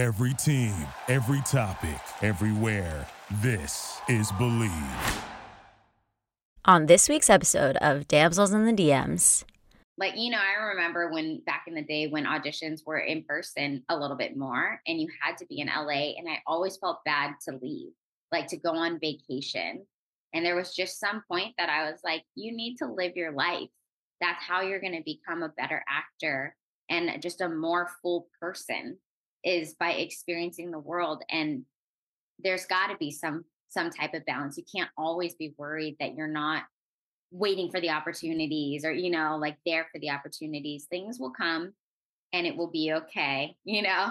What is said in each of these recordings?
Every team, every topic, everywhere. This is Believe. On this week's episode of Damsels in the DMs, like you know i remember when back in the day when auditions were in person a little bit more and you had to be in la and i always felt bad to leave like to go on vacation and there was just some point that i was like you need to live your life that's how you're going to become a better actor and just a more full person is by experiencing the world and there's got to be some some type of balance. You can't always be worried that you're not waiting for the opportunities or you know like there for the opportunities. Things will come and it will be okay you know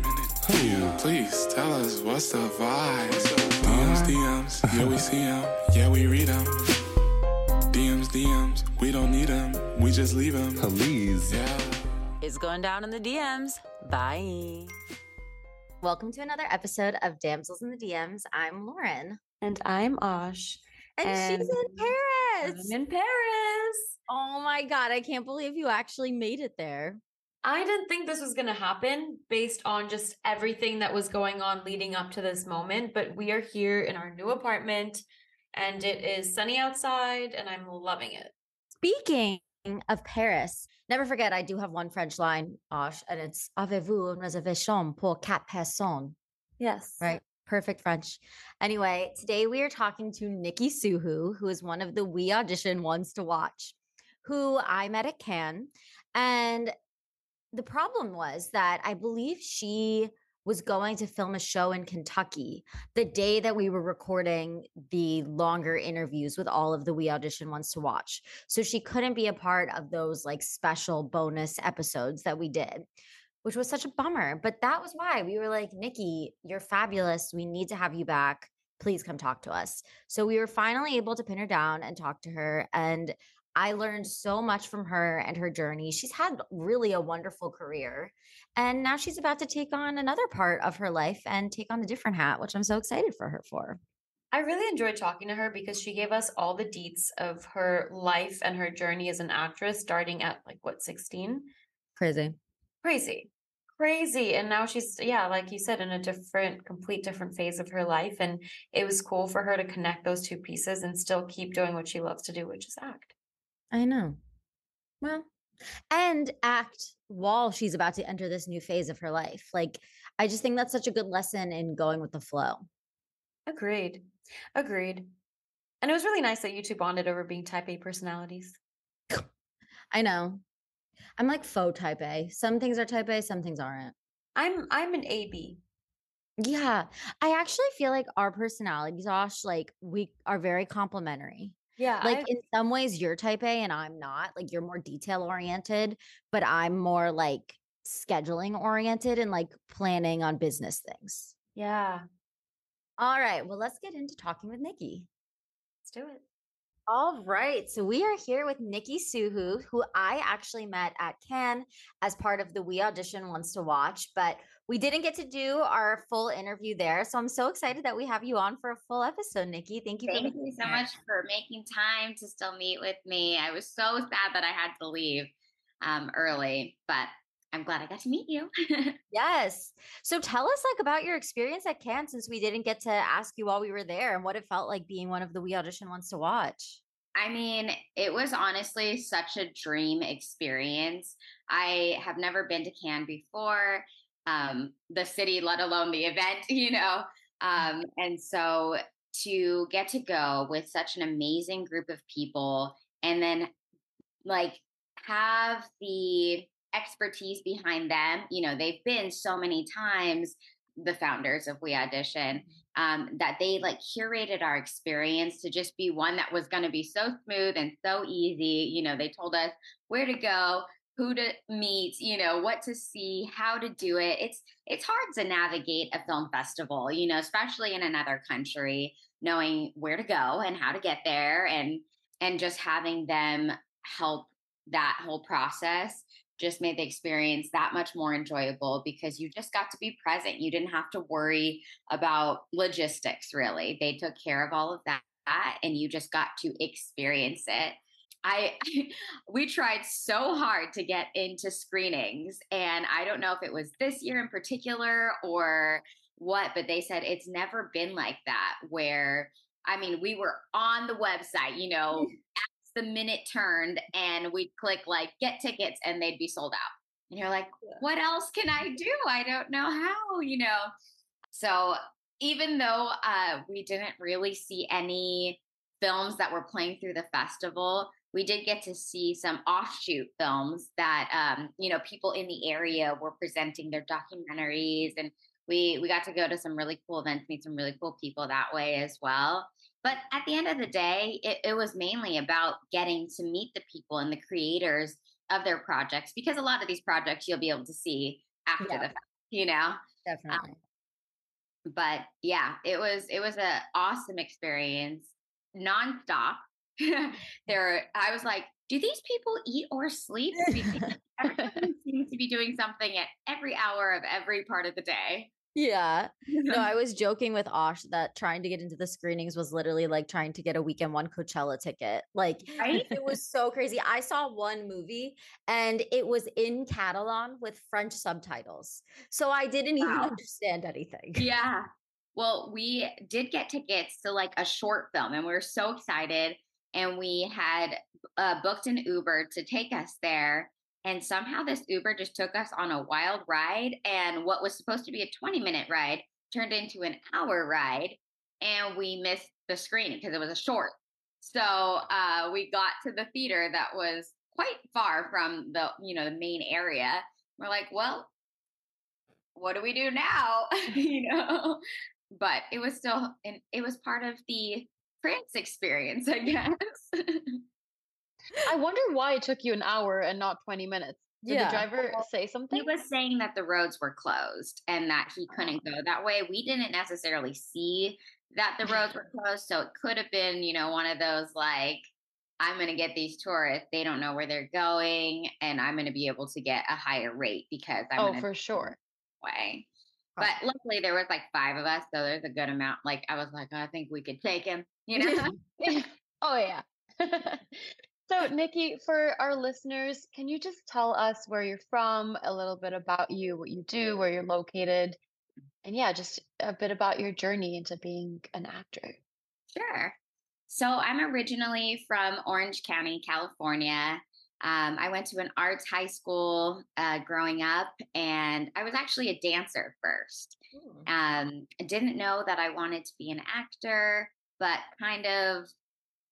Who? Please tell us what's the vibe. DMs, DMs, yeah we see them, yeah we read them. DMs, DMs, we don't need them, we just leave them. Please. Yeah. It's going down in the DMs. Bye. Welcome to another episode of Damsels in the DMs. I'm Lauren. And I'm Osh. And, and she's in Paris. I'm in Paris. Oh my God. I can't believe you actually made it there. I didn't think this was going to happen based on just everything that was going on leading up to this moment. But we are here in our new apartment and it is sunny outside and I'm loving it. Speaking of Paris, never forget I do have one French line, Osh, and it's Avez-vous une réservation pour quatre personnes? Yes. Right. Perfect French. Anyway, today we are talking to Nikki SooHoo, who is one of the We Audition ones to watch, who I met at Cannes. And the problem was that I believe she was going to film a show in Kentucky the day that we were recording the longer interviews with all of the We Audition ones to watch. So she couldn't be a part of those like special bonus episodes that we did, which was such a bummer. But that was why we were like, Nikki, you're fabulous. We need to have you back. Please come talk to us. So we were finally able to pin her down and talk to her. And I learned so much from her and her journey. She's had really a wonderful career. And now she's about to take on another part of her life and take on a different hat, which I'm so excited for her for. I really enjoyed talking to her because she gave us all the deets of her life and her journey as an actress, starting at like what, 16? Crazy. Crazy. Crazy. And now she's, yeah, like you said, in a different, complete different phase of her life. And it was cool for her to connect those two pieces and still keep doing what she loves to do, which is act. I know. Well, and act while she's about to enter this new phase of her life. Like, I just think that's such a good lesson in going with the flow. Agreed. Agreed. And it was really nice that you two bonded over being type A personalities. I know. I'm like faux type A. Some things are type A, some things aren't. I'm I'm an AB. Yeah. I actually feel like our personalities, Osh, like we are very complementary. Yeah. Like I, in some ways you're type A and I'm not. Like you're more detail oriented, but I'm more like scheduling oriented and like planning on business things. yeah. All right. Well, let's get into talking with Nikki. Let's do it. All right. So we are here with Nikki SooHoo, who I actually met at Cannes as part of the We Audition Wants to Watch, but we didn't get to do our full interview there. So I'm so excited that we have you on for a full episode, Nikki. Thank you. Thank you so much for making time to still meet with me. I was so sad that I had to leave um, early, but I'm glad I got to meet you. yes. So tell us like about your experience at Cannes since we didn't get to ask you while we were there and what it felt like being one of the We Audition Wants to Watch. I mean, it was honestly such a dream experience. I have never been to Cannes before, um, the city, let alone the event, you know. Um, and so to get to go with such an amazing group of people and then like have the expertise behind them, you know, they've been so many times the founders of We Audition, um, that they like curated our experience to just be one that was going to be so smooth and so easy. You know, they told us where to go, who to meet, you know, what to see, how to do it. It's it's hard to navigate a film festival, you know, especially in another country, knowing where to go and how to get there and and just having them help that whole process just made the experience that much more enjoyable because you just got to be present. You didn't have to worry about logistics really. They took care of all of that and you just got to experience it. I we tried so hard to get into screenings and I don't know if it was this year in particular or what but they said it's never been like that where I mean we were on the website you know the minute turned and we'd click like get tickets and they'd be sold out. And you're like, what else can I do? I don't know how, you know. So even though uh, we didn't really see any films that were playing through the festival, we did get to see some offshoot films that um, you know people in the area were presenting their documentaries and we we got to go to some really cool events meet some really cool people that way as well but at the end of the day, it, it was mainly about getting to meet the people and the creators of their projects because a lot of these projects you'll be able to see after yeah. the fact, you know? Um, Definitely. Um, but yeah, it was it was an awesome experience, nonstop. there, I was like, do these people eat or sleep? Everyone seems to be doing something at every hour of every part of the day. Yeah. No, I was joking with Osh that trying to get into the screenings was literally like trying to get a weekend one Coachella ticket. Like right? it was so crazy. I saw one movie and it was in Catalan with French subtitles. So I didn't wow. even understand anything. Yeah. Well, we did get tickets to like a short film and we were so excited and we had uh, booked an Uber to take us there and somehow this Uber just took us on a wild ride. And what was supposed to be a 20 minute ride turned into an hour ride. And we missed the screening because it was a short. So uh, we got to the theater that was quite far from the, you know, the main area. We're like, well, what do we do now? you know, but it was still, and it was part of the France experience, I guess. I wonder why it took you an hour and not 20 minutes. Did yeah. the driver say something? He was saying that the roads were closed and that he oh. couldn't go that way. We didn't necessarily see that the roads were closed. So it could have been, you know, one of those like, I'm going to get these tourists. They don't know where they're going, and I'm going to be able to get a higher rate because I'm. Oh, for sure. Way. But luckily, there was like five of us, so there's a good amount. Like I was like, oh, I think we could take him. You know. oh yeah. So, Nikki, for our listeners, can you just tell us where you're from, a little bit about you, what you do, where you're located, and yeah, just a bit about your journey into being an actor? Sure. So, I'm originally from Orange County, California. Um, I went to an arts high school uh, growing up, and I was actually a dancer first. Hmm. Um, I didn't know that I wanted to be an actor, but kind of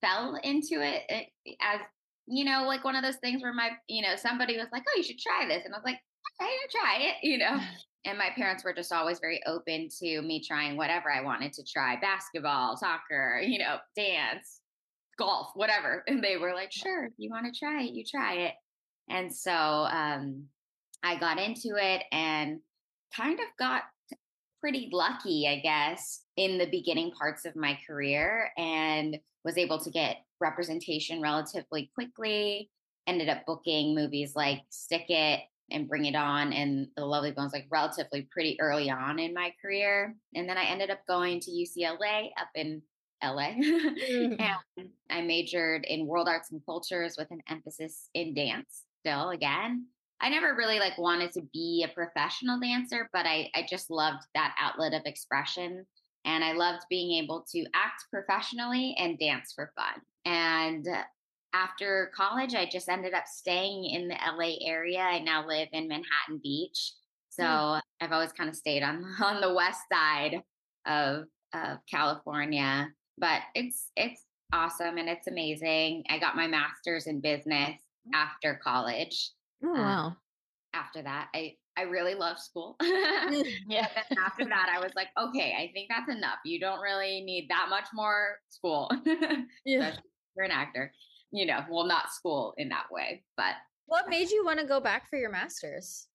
fell into it eh, as you know like one of those things where my you know somebody was like oh you should try this and i was like okay I try it you know? And my parents were just always very open to me trying whatever i wanted to try basketball soccer you know dance golf whatever. And they were like sure if you want to try it you try it. And so um i got into it and kind of got pretty lucky i guess in the beginning parts of my career and was able to get representation relatively quickly. Ended up booking movies like Stick It and Bring It On and The Lovely Bones, like relatively pretty early on in my career. And then I ended up going to UCLA up in LA. mm-hmm. and I majored in world arts and cultures with an emphasis in dance still again. I never really like wanted to be a professional dancer, but I, I just loved that outlet of expression and I loved being able to act professionally and dance for fun. And after college, I just ended up staying in the LA area. I now live in Manhattan Beach. So mm. I've always kind of stayed on on the west side of of California. But it's it's awesome and it's amazing. I got my master's in business mm. after college. Oh, um, wow. after that, I I really love school. Yeah. After that, I was like, okay, I think that's enough. You don't really need that much more school. yeah. You're an actor, you know, well, not school in that way, but What made you want to go back for your master's?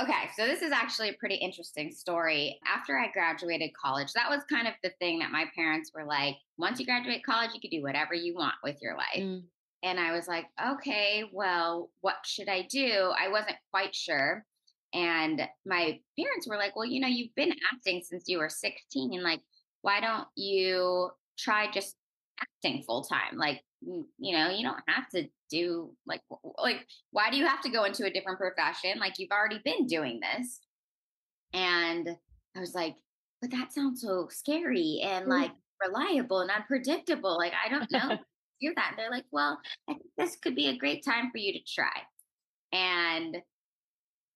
Okay, so this is actually a pretty interesting story. After I graduated college, that was kind of the thing that my parents were like, once you graduate college, you can do whatever you want with your life. Mm. And I was like, okay, well, what should I do? I wasn't quite sure. And my parents were like, well, you know, you've been acting since you were 16. And Like, why don't you try just acting full time? Like, mm, you know, you don't have to do like like why do you have to go into a different profession? Like you've already been doing this. And I was like, but that sounds so scary and like reliable and unpredictable. Like I don't know. Hear that. And they're like, well, I think this could be a great time for you to try. And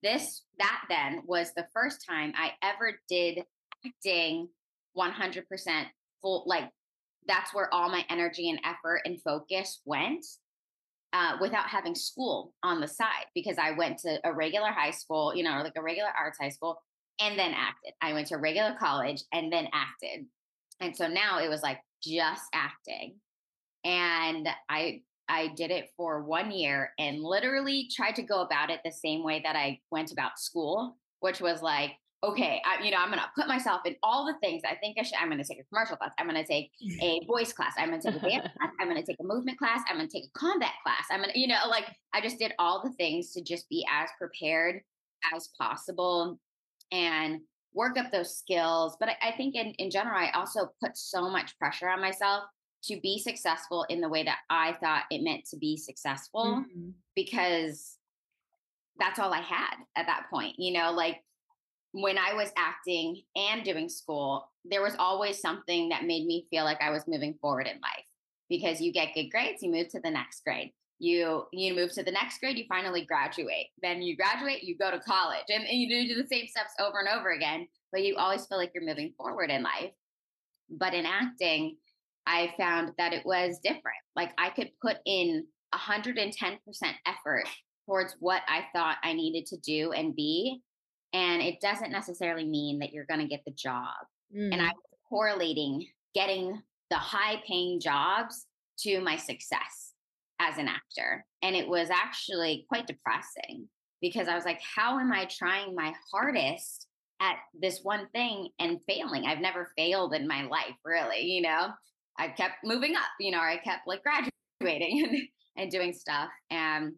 this that then was the first time I ever did acting 100% full like that's where all my energy and effort and focus went uh, without having school on the side because I went to a regular high school, you know, like a regular arts high school and then acted. I went to regular college and then acted. And so now it was like just acting. And I I did it for one year and literally tried to go about it the same way that I went about school, which was like, okay, I, you know, I'm going to put myself in all the things I think I should. I'm going to take a commercial class. I'm going to take a voice class. I'm going to take a dance class. I'm going to take a movement class. I'm going to take a combat class. I'm going to, you know, like I just did all the things to just be as prepared as possible and work up those skills. But I, I think in, in general, I also put so much pressure on myself to be successful in the way that I thought it meant to be successful Mhm. because that's all I had at that point. You know, like when I was acting and doing school, there was always something that made me feel like I was moving forward in life because you get good grades, you move to the next grade. You you move to the next grade, you finally graduate. Then you graduate, you go to college, and, and you do the same steps over and over again. But you always feel like you're moving forward in life. But in acting, I found that it was different. Like I could put in 110% effort towards what I thought I needed to do and be. And it doesn't necessarily mean that you're going to get the job. And Mm. I was correlating getting the high paying jobs to my success as an actor. And it was actually quite depressing because I was like, how am I trying my hardest at this one thing and failing? I've never failed in my life, really, you know? I kept moving up, you know, I kept like graduating and, and doing stuff. And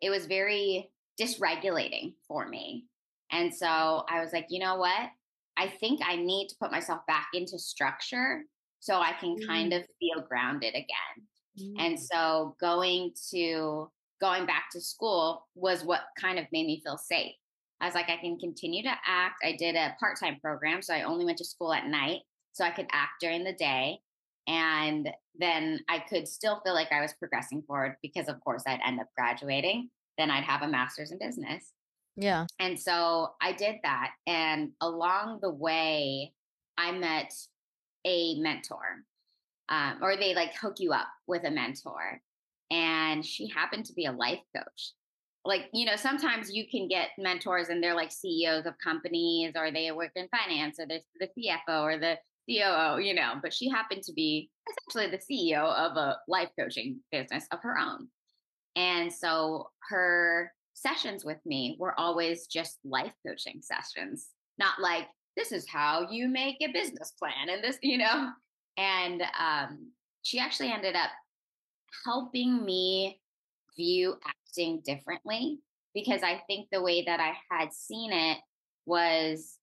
it was very dysregulating for me. And so I was like, you know what? I think I need to put myself back into structure so I can kind mm. of feel grounded again. And mm. so going to going back to school was what kind of made me feel safe. I was like, I can continue to act. I did a part time program, so I only went to school at night so I could act during the day. And then I could still feel like I was progressing forward because, of course, I'd end up graduating. Then I'd have a master's in business. Yeah. And so I did that. And along the way, I met a mentor, um, or they like hook you up with a mentor. And she happened to be a life coach. Like, you know, sometimes you can get mentors and they're like CEOs of companies or they work in finance or they're the CFO or the COO, you know, but she happened to be essentially the CEO of a life coaching business of her own. And so her sessions with me were always just life coaching sessions, not like, this is how you make a business plan and this, you know. And um, she actually ended up helping me view acting differently because I think the way that I had seen it was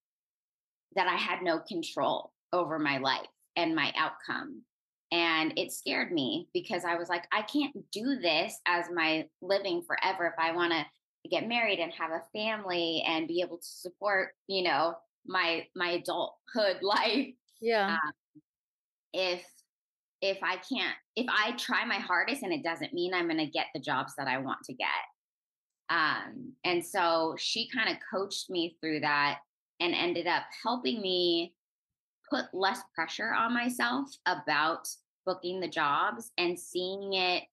that I had no control over my life and my outcome. And it scared me because I was like, I can't do this as my living forever if I want to get married and have a family and be able to support, you know, my my adulthood life Yeah. if if I can't if I try my hardest and it doesn't mean I'm going to get the jobs that I want to get. Um and so she kind of coached me through that and ended up helping me put less pressure on myself about booking the jobs and seeing it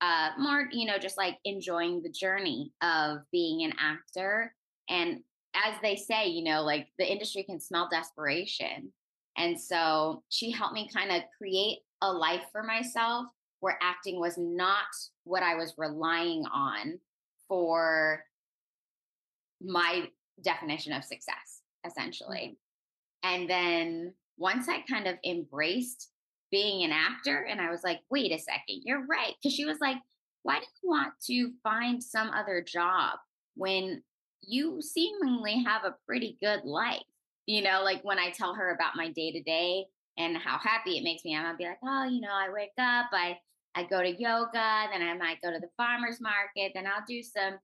uh more you know just like enjoying the journey of being an actor and as they say you know like the industry can smell desperation and so she helped me kind of create a life for myself where acting was not what I was relying on for my definition of success, essentially. And then once I kind of embraced being an actor, and I was like, wait a second, you're right. Cause she was like, why do you want to find some other job when you seemingly have a pretty good life? You know, like when I tell her about my day to day and how happy it makes me, I'm gonna be like, oh, you know, I wake up, I I go to yoga, then I might go to the farmers market, then I'll do some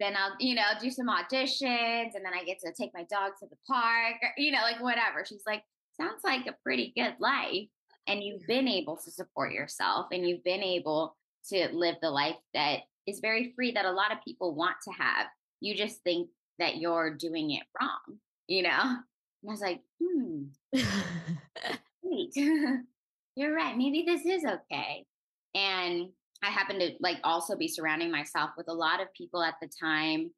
then I'll, you know, do some auditions and then I get to take my dog to the park, or, you know, like whatever. She's like, sounds like a pretty good life. And you've been able to support yourself and you've been able to live the life that is very free that a lot of people want to have. You just think that you're doing it wrong, you know? And I was like, hmm, wait, you're right. Maybe this is okay. And I happened to like also be surrounding myself with a lot of people at the time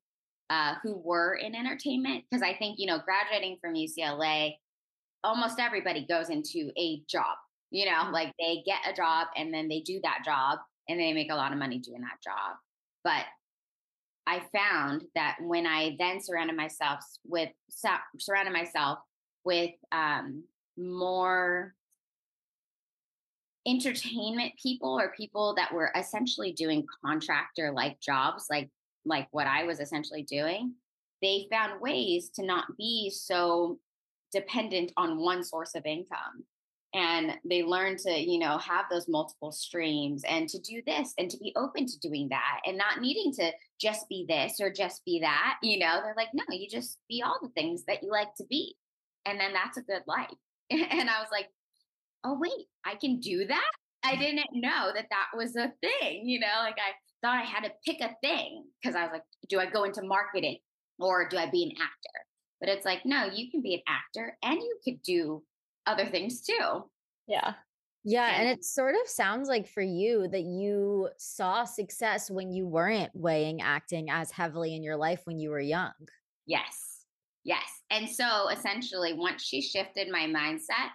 uh, who were in entertainment because I think you know graduating from UCLA, almost everybody goes into a job. You know, mm-hmm. like they get a job and then they do that job and they make a lot of money doing that job. But I found that when I then surrounded myself with surrounded myself with um, more entertainment people or people that were essentially doing contractor like jobs like like what I was essentially doing they found ways to not be so dependent on one source of income. And they learned to you know have those multiple streams and to do this and to be open to doing that and not needing to just be this or just be that you know? They're like no you just be all the things that you like to be. And then that's a good life. And i was like oh, wait, I can do that? I didn't know that that was a thing, you know, like I thought I had to pick a thing because I was like, do I go into marketing or do I be an actor? But it's like, no, you can be an actor and you could do other things too. Yeah. Yeah. And, and it sort of sounds like for you that you saw success when you weren't weighing acting as heavily in your life when you were young. Yes. Yes. And so essentially, once she shifted my mindset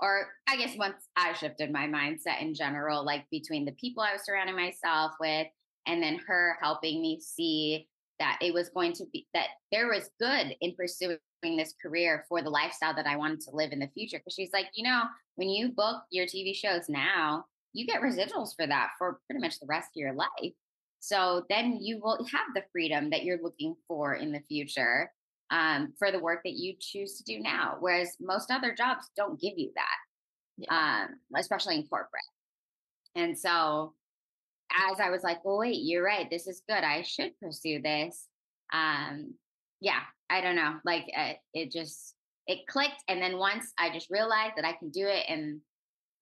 or I guess once I shifted my mindset in general, like between the people I was surrounding myself with, and then her helping me see that it was going to be that there was good in pursuing this career for the lifestyle that I wanted to live in the future. Because she's like, you know, when you book your TV shows now, you get residuals for that for pretty much the rest of your life. So then you will have the freedom that you're looking for in the future um, for the work that you choose to do now. Whereas most other jobs don't give you that, yeah. um, especially in corporate. And so, as I was like, well, wait, you're right. This is good. I should pursue this. Um, yeah, I don't know. Like uh, it just it clicked, and then once I just realized that I can do it, and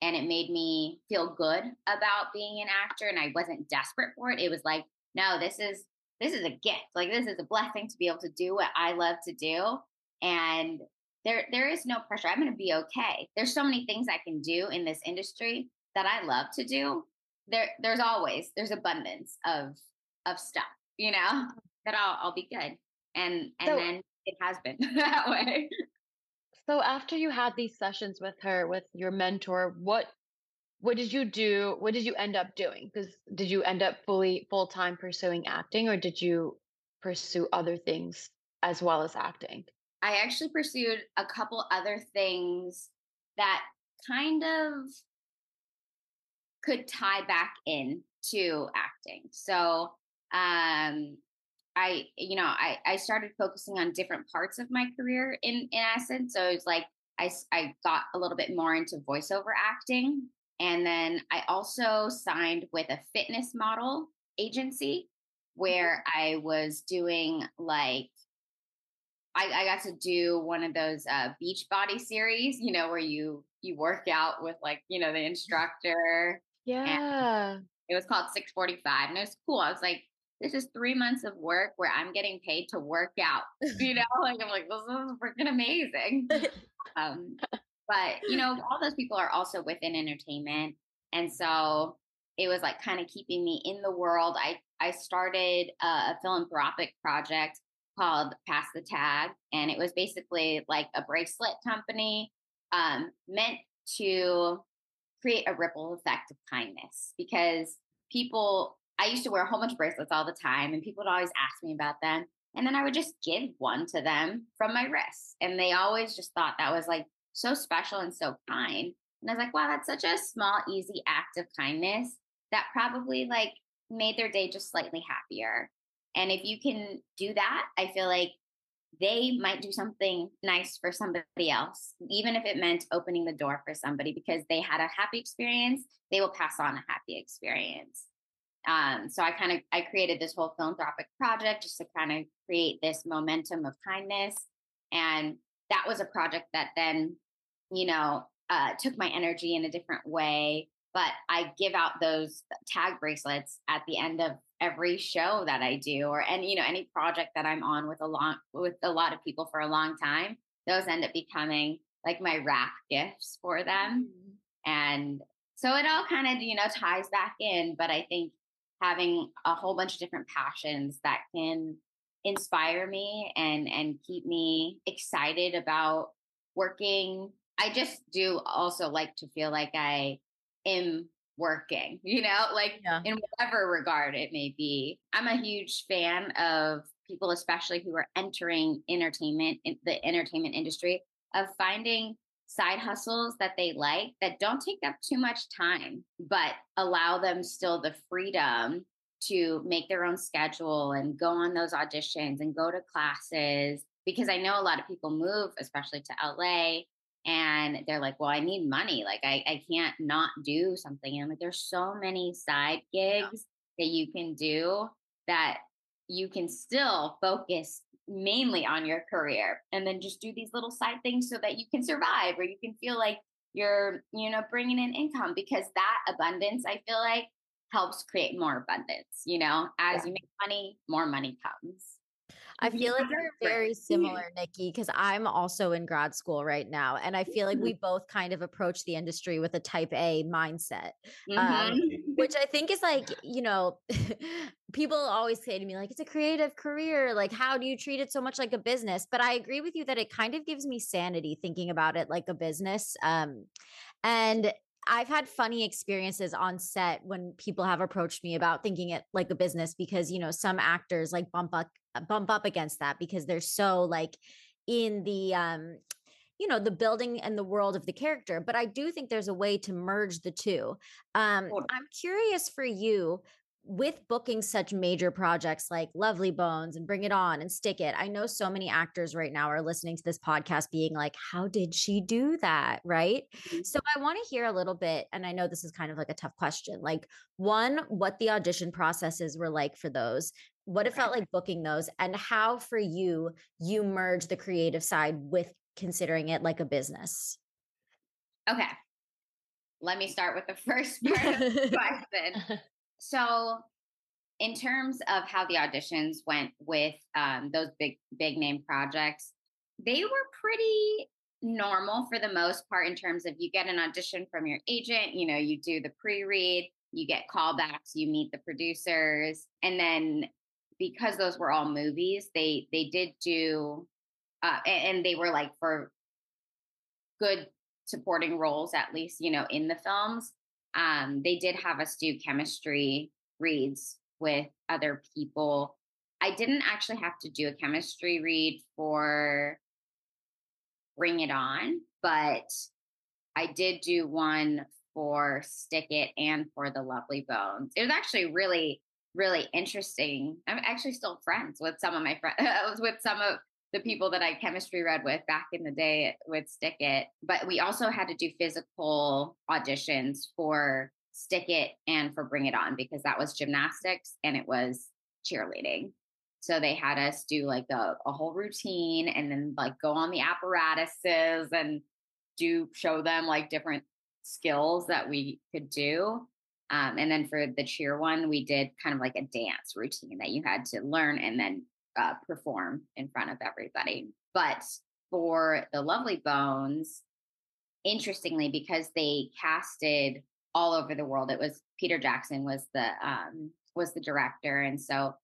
and it made me feel good about being an actor, and I wasn't desperate for it. It was like, no, this is this is a gift. Like this is a blessing to be able to do what I love to do. And there there is no pressure. I'm going to be okay. There's so many things I can do in this industry that I love to do. There there's always there's abundance of of stuff, you know, mm. that I'll I'll be good. And and so, then it has been that way. So after you had these sessions with her with your mentor, what what did you do what did you end up doing? Because did you end up fully full time pursuing acting or did you pursue other things as well as acting? I actually pursued a couple other things that kind of could tie back in to acting. So um i you know i i started focusing on different parts of my career in in essence. So it's like I, I got a little bit more into voiceover acting and then I also signed with a fitness model agency mm-hmm. where I was doing like I, I, got to do one of those uh, beach body series, you know, where you you work out with like you know the instructor. Yeah, it was called 645, and it was cool. I was like, this is three months of work where I'm getting paid to work out. You know, like I'm like this is freaking amazing. um, but, you know, all those people are also within entertainment. And so it was like kind of keeping me in the world. I, I started a, a philanthropic project called Pass the Tag. And it was basically like a bracelet company um, meant to create a ripple effect of kindness because people I used to wear a whole bunch of bracelets all the time, and people would always ask me about them. And then I would just give one to them from my wrist. And they always just thought that was like so special and so kind. And I was like, wow, that's such a small, easy act of kindness that probably like made their day just slightly happier. And if you can do that, I feel like they might do something nice for somebody else, even if it meant opening the door for somebody because they had a happy experience, they will pass on a happy experience. Um, so I kind of I created this whole philanthropic project just to kind of create this momentum of kindness, and that was a project that then, you know, uh, took my energy in a different way. But I give out those tag bracelets at the end of every show that I do, or any you know any project that I'm on with a long with a lot of people for a long time. Those end up becoming like my wrap gifts for them, mm-hmm. and so it all kind of you know ties back in. But I think having a whole bunch of different passions that can inspire me and and keep me excited about working i just do also like to feel like i am working you know like yeah. in whatever regard it may be i'm a huge fan of people especially who are entering entertainment in the entertainment industry of finding side hustles that they like that don't take up too much time, but allow them still the freedom to make their own schedule and go on those auditions and go to classes. Because I know a lot of people move, especially to LA, and they're like, well, I need money. Like, I, I can't not do something. And like, there's so many side gigs yeah. that you can do that you can still focus mainly on your career and then just do these little side things so that you can survive or you can feel like you're you know bringing in income because that abundance i feel like helps create more abundance you know as yeah. you make money more money comes I feel like we're very similar, Nikki, because I'm also in grad school right now. And I feel like we both kind of approach the industry with a type A mindset, um, mm-hmm. um, which I think is like, you know, people always say to me, like, it's a creative career. Like, how do you treat it so much like a business? But I agree with you that it kind of gives me sanity thinking about it like a business. Um, and I've had funny experiences on set when people have approached me about thinking it like a business because you know some actors like bump up bump up against that because they're so like in the um you know the building and the world of the character but i do think there's a way to merge the two um i'm curious for you with booking such major projects like Lovely Bones and Bring It On and Stick It, I know so many actors right now are listening to this podcast being like, how did she do that? Right. Mm-hmm. So I want to hear a little bit. And I know this is kind of like a tough question. Like, one, what the audition processes were like for those, what it felt like booking those, and how for you, you merge the creative side with considering it like a business. Okay. Let me start with the first part of the question. So, in terms of how the auditions went with um, those big big name projects, they were pretty normal for the most part in terms of you get an audition from your agent, you know, you do the pre-read, you get callbacks, you meet the producers, and then because those were all movies, they they did do uh, and they were like for good supporting roles at least, you know, in the films um, they did have us do chemistry reads with other people. I didn't actually have to do a chemistry read for Bring It On, but I did do one for Stick It and for The Lovely Bones. It was actually really, really interesting. I'm actually still friends with some of my friends, uh, with some of the people that I chemistry read with back in the day with Stick It. But we also had to do physical auditions for Stick It and for Bring It On because that was gymnastics and it was cheerleading. So they had us do like a, a whole routine and then like go on the apparatuses and do show them like different skills that we could do. Um, and then for the cheer one, we did kind of like a dance routine that you had to learn and then uh, perform in front of everybody. But for the Lovely Bones, interestingly, because they casted all over the world, it was Peter Jackson was the um, was the director, and so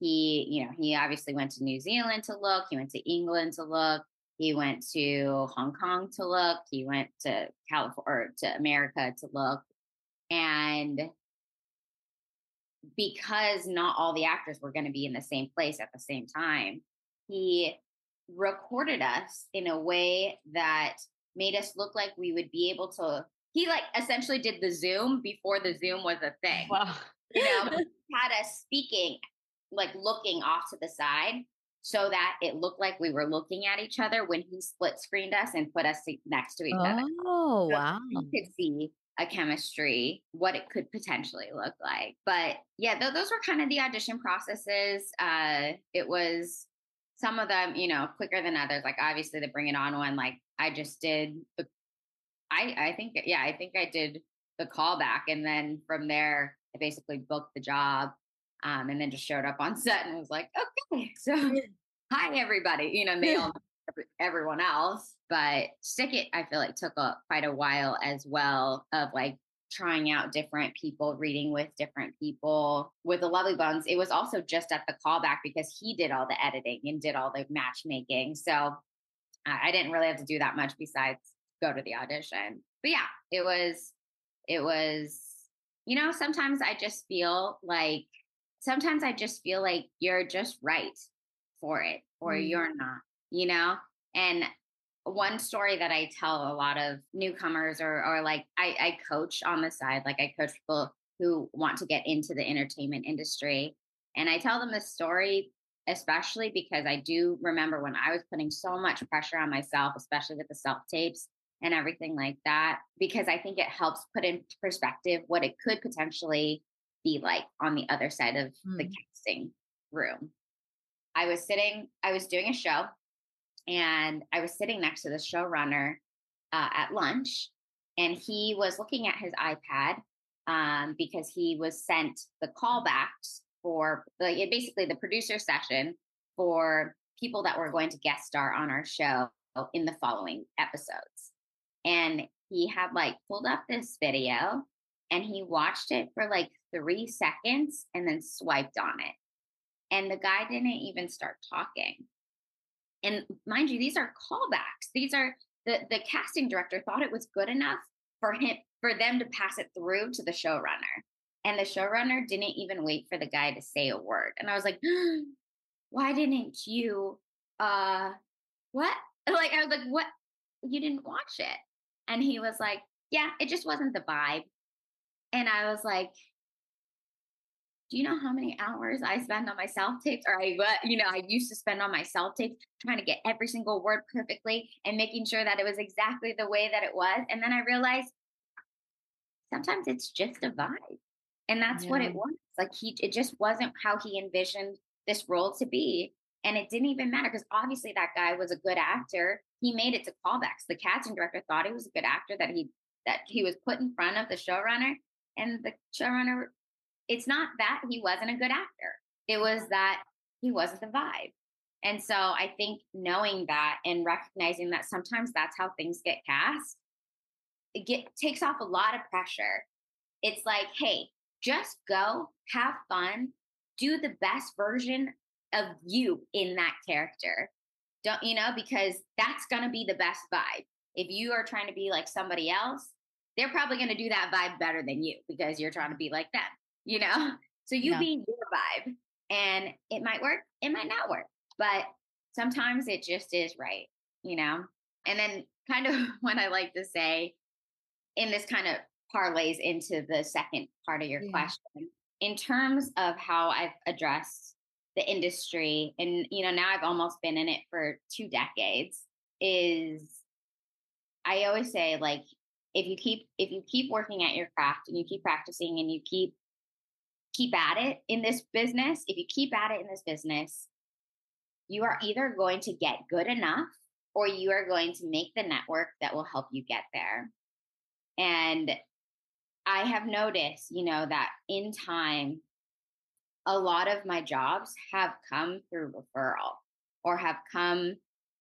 he, you know, he obviously went to New Zealand to look. He went to England to look. He went to Hong Kong to look. He went to California or to America to look. And because not all the actors were going to be in the same place at the same time, he recorded us in a way that made us look like we would be able to. He like essentially did the Zoom before the Zoom was a thing. Wow. You know, had us speaking, like looking off to the side so that it looked like we were looking at each other when he split screened us and put us next to each other. Oh, So wow. You could see a chemistry, what it could potentially look like. But yeah, th- those were kind of the audition processes. Uh, it was some of them, you know, quicker than others. Like obviously the Bring It On one, like I just did the, I I think yeah, I think I did the callback, and then from there I basically booked the job. Um, and then just showed up on set and was like, okay, so hi everybody, you know, they all everyone else. But Stick It, I feel like took a, quite a while as well of like trying out different people, reading with different people. With the Lovely Bones, it was also just at the callback because he did all the editing and did all the matchmaking. So I didn't really have to do that much besides go to the audition. But yeah, it was, it was, you know, sometimes I just feel like, sometimes I just feel like you're just right for it or Mm. you're not, you know? And one story that I tell a lot of newcomers or or like I, I coach on the side, like I coach people who want to get into the entertainment industry. And I tell them this story, especially because I do remember when I was putting so much pressure on myself, especially with the self tapes and everything like that, because I think it helps put into perspective what it could potentially be like on the other side of the Mm. casting room. I was sitting, I was doing a show and I was sitting next to the showrunner uh, at lunch, and he was looking at his iPad um, because he was sent the callbacks for like basically the producer session for people that were going to guest star on our show in the following episodes. And he had like pulled up this video and he watched it for like three seconds and then swiped on it. And the guy didn't even start talking. And mind you, these are callbacks. These are the the casting director thought it was good enough for him for them to pass it through to the showrunner. And the showrunner didn't even wait for the guy to say a word. And I was like, why didn't you uh what? Like I was like, what? You didn't watch it. And he was like, yeah, it just wasn't the vibe. And I was like, do you know how many hours I spend on my self tapes? Or I, what you know, I used to spend on my self tapes trying to get every single word perfectly and making sure that it was exactly the way that it was. And then I realized sometimes it's just a vibe, and that's what it was. Like he, it just wasn't how he envisioned this role to be, and it didn't even matter because obviously that guy was a good actor. He made it to callbacks. The casting director thought he was a good actor that he that he was put in front of the showrunner, and the showrunner it's not that he wasn't a good actor. It was that he wasn't the vibe. And so I think knowing that and recognizing that sometimes that's how things get cast, it get, takes off a lot of pressure. It's like, hey, just go, have fun, do the best version of you in that character. Don't, you know, because that's going to be the best vibe. If you are trying to be like somebody else, they're probably going to do that vibe better than you because you're trying to be like them you know? So you Yeah. be your vibe and it might work, it might not work, but sometimes it just is right, you know? And then kind of what I like to say, and this kind of parlays into the second part of your Yeah. question, in terms of how I've addressed the industry, and you know, now I've almost been in it for two decades, is I always say like if you keep if you keep working at your craft and you keep practicing and you keep keep at it in this business, if you keep at it in this business, you are either going to get good enough or you are going to make the network that will help you get there. And I have noticed, you know, that in time, a lot of my jobs have come through referral or have come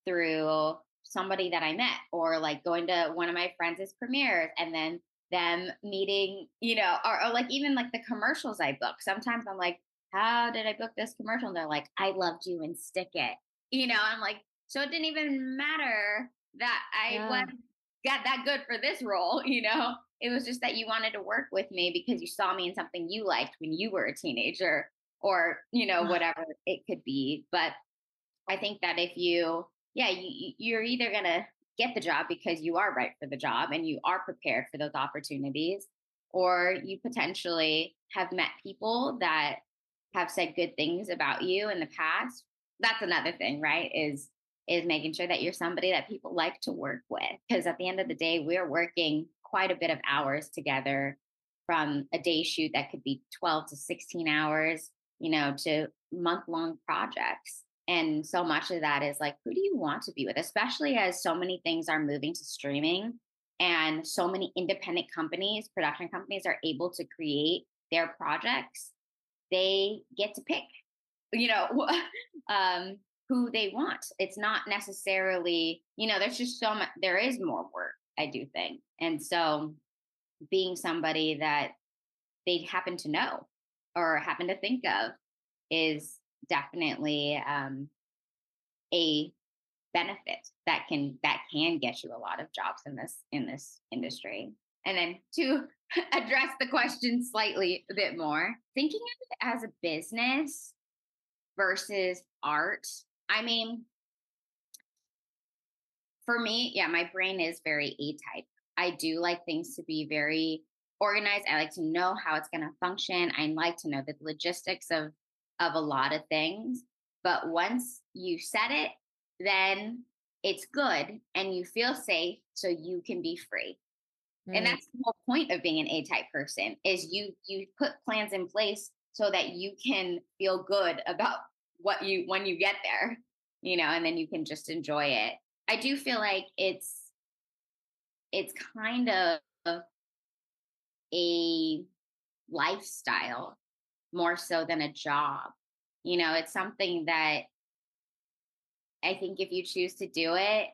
through somebody that I met or like going to one of my friends' premieres and then them meeting, you know, or, or like even like the commercials I book. Sometimes I'm like, how did I book this commercial? And they're like, I loved you and stick it. You know, I'm like, so it didn't even matter that I Yeah. was got that good for this role, you know? It was just that you wanted to work with me because you saw me in something you liked when you were a teenager or, you know, whatever it could be. But I think that if you, yeah, you, you're either going to get the job because you are right for the job and you are prepared for those opportunities, or you potentially have met people that have said good things about you in the past. That's another thing, right? Is is making sure that you're somebody that people like to work with because at the end of the day we're working quite a bit of hours together from a day shoot that could be 12 to 16 hours you know to month long projects and so much of that is like, who do you want to be with? Especially as so many things are moving to streaming and so many independent companies, production companies are able to create their projects. They get to pick, you know, um, who they want. It's not necessarily, you know, there's just so much, there is more work, I do think. And so being somebody that they happen to know or happen to think of is definitely um, a benefit that can that can get you a lot of jobs in this in this industry. And then to address the question slightly a bit more, thinking of it as a business versus art. I mean, for me, yeah, my brain is very A type. I do like things to be very organized. I like to know how it's going to function. I like to know the logistics of of a lot of things. But once you set it, then it's good and you feel safe so you can be free. Mm. And that's the whole point of being an A-type person is you you put plans in place so that you can feel good about what you when you get there, you know, and then you can just enjoy it. I do feel like it's it's kind of a lifestyle more so than a job. You know, it's something that I think if you choose to do it,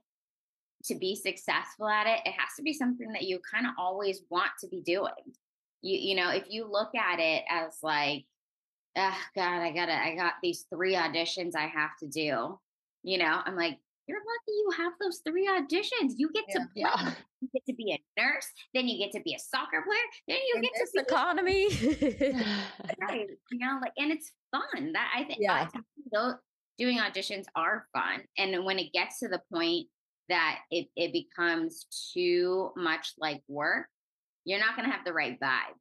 to be successful at it, it has to be something that you kind of always want to be doing. You you know, if you look at it as like, oh God, I gotta, I got these three auditions I have to do. You know, I'm like, you're lucky you have those three auditions. You get yeah, to play. Yeah. You get to be a nurse, then you get to be a soccer player, then you In get to be economy. right. You know, like and it's fun. That I think Yeah. I doing auditions are fun. And when it gets to the point that it, it becomes too much like work, you're not gonna have the right vibe.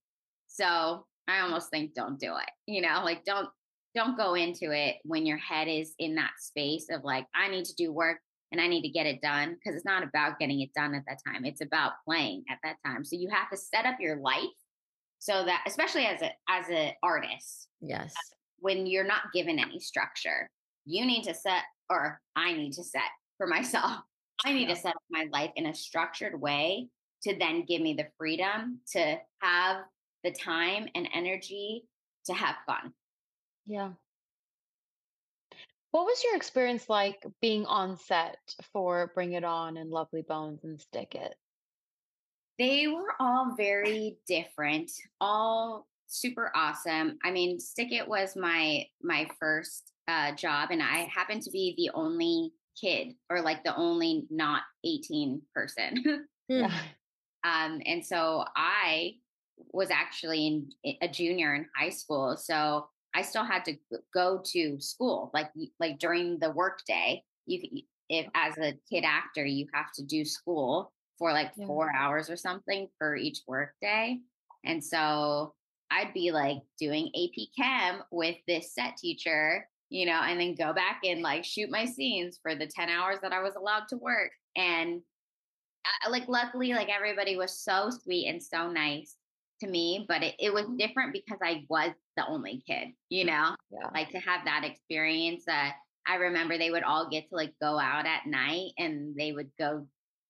So I almost think don't do it. You know, like don't don't go into it when your head is in that space of like, I need to do work and I need to get it done because it's not about getting it done at that time. It's about playing at that time. So you have to set up your life so that especially as a as an artist, yes. when you're not given any structure, you need to set or I need to set for myself. I need Yeah. to set up my life in a structured way to then give me the freedom to have the time and energy to have fun. Yeah. What was your experience like being on set for Bring It On and Lovely Bones and Stick It? They were all very different, all super awesome. I mean, Stick It was my my first uh, job, and I happened to be the only kid, or like the only not eighteen person. Hmm. Yeah. um, and so I was actually in a junior in high school, so I still had to go to school, like like during the workday. You, if as a kid actor, you have to do school for like Yeah. four hours or something for each workday, and so I'd be like doing AP Chem with this set teacher, you know, and then go back and like shoot my scenes for the 10 hours that I was allowed to work. And I, like, luckily, like everybody was so sweet and so nice to me, but it, it was different because I was the only kid, you know, Yeah. like to have that experience. Uh, I remember they would all get to like go out at night and they would go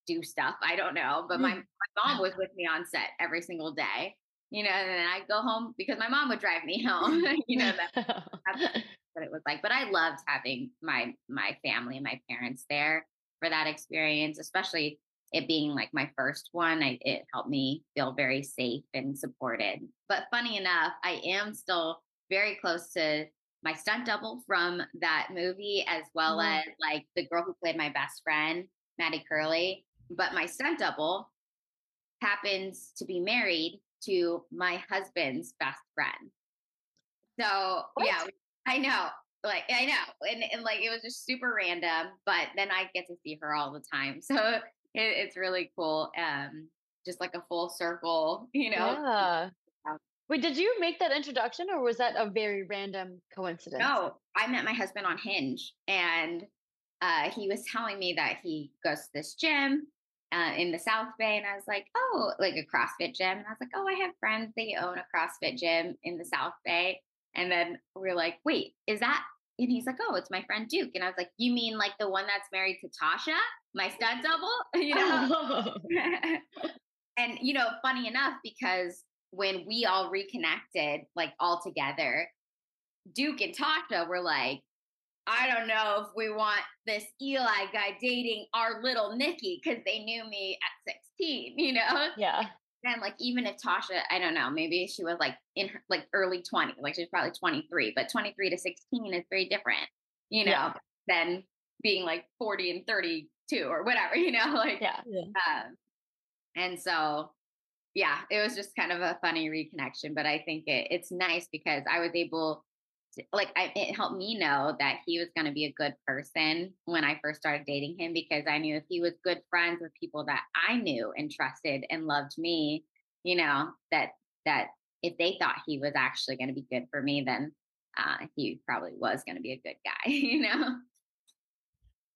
do stuff. I don't know, but my, my mom was with me on set every single day, you know, and then I'd go home because my mom would drive me home, you know, that, that's what it was like. But I loved having my my family and my parents there for that experience, especially it being like my first one. I, it helped me feel very safe and supported. But funny enough, I am still very close to my stunt double from that movie, as well Mhm. as like the girl who played my best friend, Maddy Curley. but my stunt double happens to be married to my husband's best friend. So yeah, I know. Like I know, and, and like it was just super random, but then I get to see her all the time, so it, it's really cool. Um, just like a full circle, you know. Yeah. Wait, did you make that introduction or was that a very random coincidence? No, I met my husband on Hinge, and uh, he was telling me that he goes to this gym uh, in the South Bay, and I was like, oh, like a CrossFit gym. And I was like, oh, I have friends they own a CrossFit gym in the South Bay, and then we are like, wait, is that? And he's like, oh, it's my friend Duke, and I was like, you mean like the one that's married to Tasha, my stunt double, you know? Oh. and you know, funny enough, because when we all reconnected, like all together, Duke and Tasha were like, I don't know if we want this Eli guy dating our little Nikki because they knew me at 16, you know? Yeah. And like, even if Tasha, I don't know, maybe she was like in her like early 20, like she's probably 23, but 23 to 16 is very different, you know, yeah. than being like 40 and 32 or whatever, you know? Like, yeah. yeah. Um, and so, yeah, it was just kind of a funny reconnection, but I think it, it's nice because I was able like I, it helped me know that he was going to be a good person when I first started dating him because I knew if he was good friends with people that I knew and trusted and loved me, you know, that that if they thought he was actually going to be good for me, then uh, he probably was going to be a good guy, you know.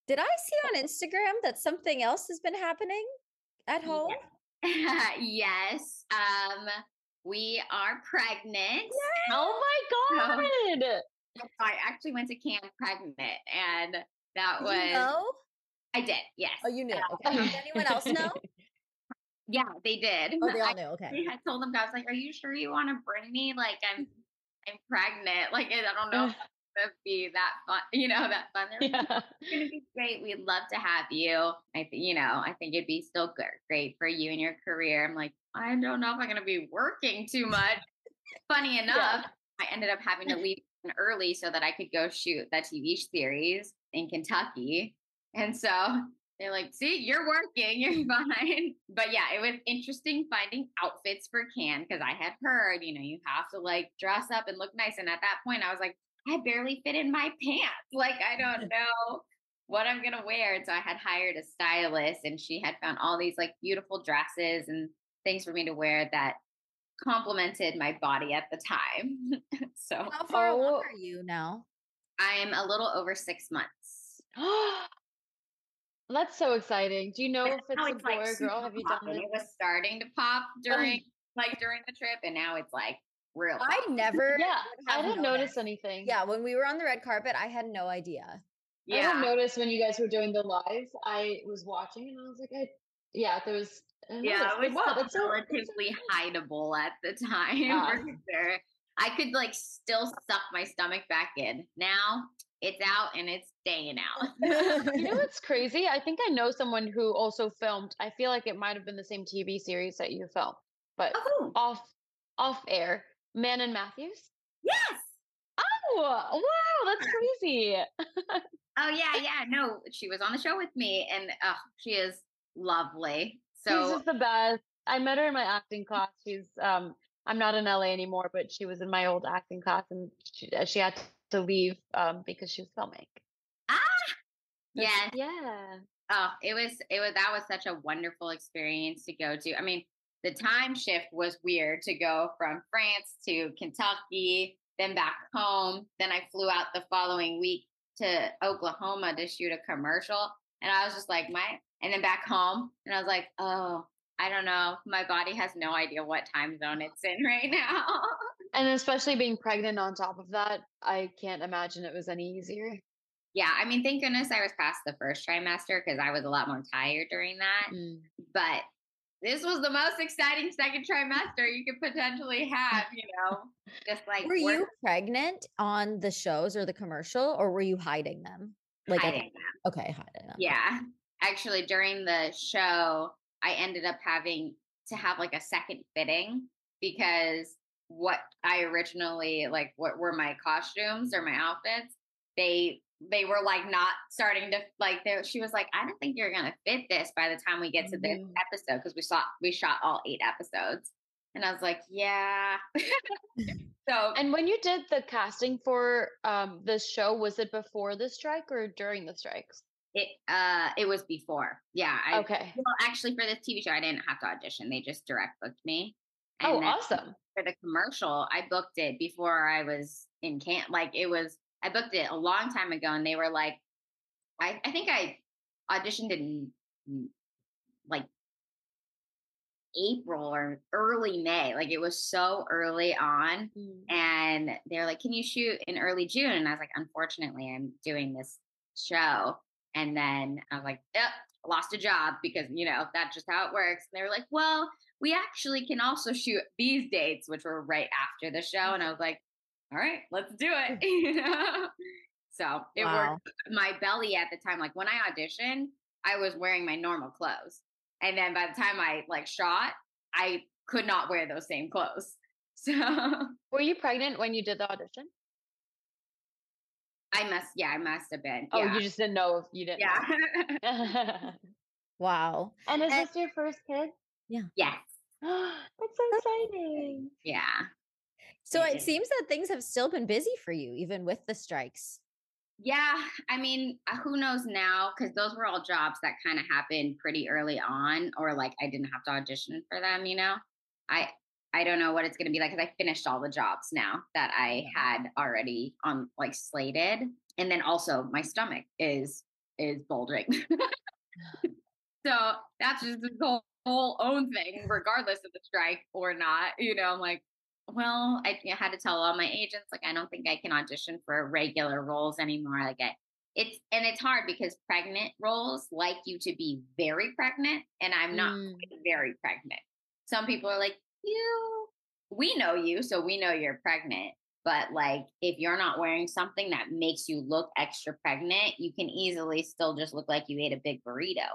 Did I see on Instagram that something else has been happening at home? yes. Um, we are pregnant. Oh my god! So, I actually went to camp pregnant, and that was. You know? I did. Yes. Oh, you knew. Okay. did anyone else know? Yeah, they did. Oh, they all knew. Okay. I told them I was like, "Are you sure you want to bring me? Like, I'm, I'm pregnant. Like, I don't know." if to be that fun, you know, that fun. yeah. It's gonna be great. We'd love to have you. I think, you know, I think it'd be still good, great for you and your career. I'm like, I don't know if I'm gonna be working too much. Funny enough. I ended up having to leave early so that I could go shoot that TV series in Kentucky. And so they're like, see, you're working, you're fine. But yeah, it was interesting finding outfits for Cannes because I had heard, you know, you have to like dress up and look nice. And at that point, I was like, I barely fit in my pants. Like, I don't know what I'm going to wear. And so I had hired a stylist and she had found all these like beautiful dresses and things for me to wear that complemented my body at the time. so, how far oh. along are you now? I'm a little over six months. That's so exciting. Do you know if it's, a boy like or girl? Have you done it? It was starting to pop oh. during oh. like during the trip, and now it's like real. I never. Yeah, I didn't notice anything. Yeah, when we were on the red carpet, I had no idea. Yeah. I didn't notice when you guys were doing the live. I was watching and I was like, I, yeah, there was. Yeah, it was wow, that's relatively so hideable at the time. Yeah. For sure. I could like still suck my stomach back in. Now it's out and it's staying out. you know what's crazy? I think I know someone who also filmed. I feel like it might have been the same TV series that you filmed, but oh. off off air. and Matthews? Yes. Oh, wow, that's crazy. oh yeah, yeah. No, she was on the show with me, and uh, she is lovely. So she's just the best. I met her in my acting class. She's um, I'm not in LA anymore, but she was in my old acting class, and she, uh, she had to leave um because she was filming. Ah, yeah, yeah. Oh, it was it was that was such a wonderful experience to go to. I mean, the time shift was weird to go from France to Kentucky, then back home. Then I flew out the following week to Oklahoma to shoot a commercial. And I was just like, my, and then back home. And I was like, oh, I don't know. My body has no idea what time zone it's in right now. and especially being pregnant on top of that, I can't imagine it was any easier. Yeah, I mean, thank goodness I was past the first trimester because I was a lot more tired during that. Mm. But this was the most exciting second trimester you could potentially have, you know, just like were work. you pregnant on the shows or the commercial or were you hiding them? Like hiding them. Okay, hiding them. Yeah. Actually, during the show, I ended up having to have like a second fitting because what I originally like what were my costumes or my outfits, they they were like not starting to like they, she was like i don't think you're gonna fit this by the time we get to this Mhm. episode because we saw we shot all eight episodes and i was like yeah so And when you did the casting for um this show, was it before the strike or during the strikes? It uh it was before yeah I, Okay. well actually for this tv show i didn't have to audition they just direct booked me Oh, awesome. for the commercial i booked it before i was in camp like it was i booked it a long time ago and they were like i i think i auditioned in mm, like april or early may like it was so early on Mm. and they're like, "Can you shoot in early June?" And I was like, "Unfortunately, I'm doing this show." And then I was like, "Yep, lost a job because you know that's just how it works." And they were like, "Well, we actually can also shoot these dates, which were right after the show." And I was like, "All right, let's do it." you know? So it Wow. worked. My belly at the time, like when I auditioned, I was wearing my normal clothes, and then by the time I like shot, I could not wear those same clothes. So Were you pregnant when you did the audition? I must, yeah, I must have been. Oh, yeah. you just didn't know if you didn't. yeah. Wow. and is And- this your first kid? Yeah. Yes. That's so exciting. Yeah. So Yeah. it seems that things have still been busy for you, even with the strikes. Yeah. I mean, uh, who knows now? Because those were all jobs that kind of happened pretty early on, or like I didn't have to audition for them, you know? I, I don't know what it's going to be like because I finished all the jobs now that I had already on like slated. And then also my stomach is, is bulging. so that's just the whole, whole own thing, regardless of the strike or not. You know, I'm like, well, I I had to tell all my agents, like, I don't think I can audition for regular roles anymore. Like, I, it's, and it's hard because pregnant roles like you to be very pregnant, and I'm not Mm. very pregnant. Some people are like, you, we know you, so we know you're pregnant. But like, if you're not wearing something that makes you look extra pregnant, you can easily still just look like you ate a big burrito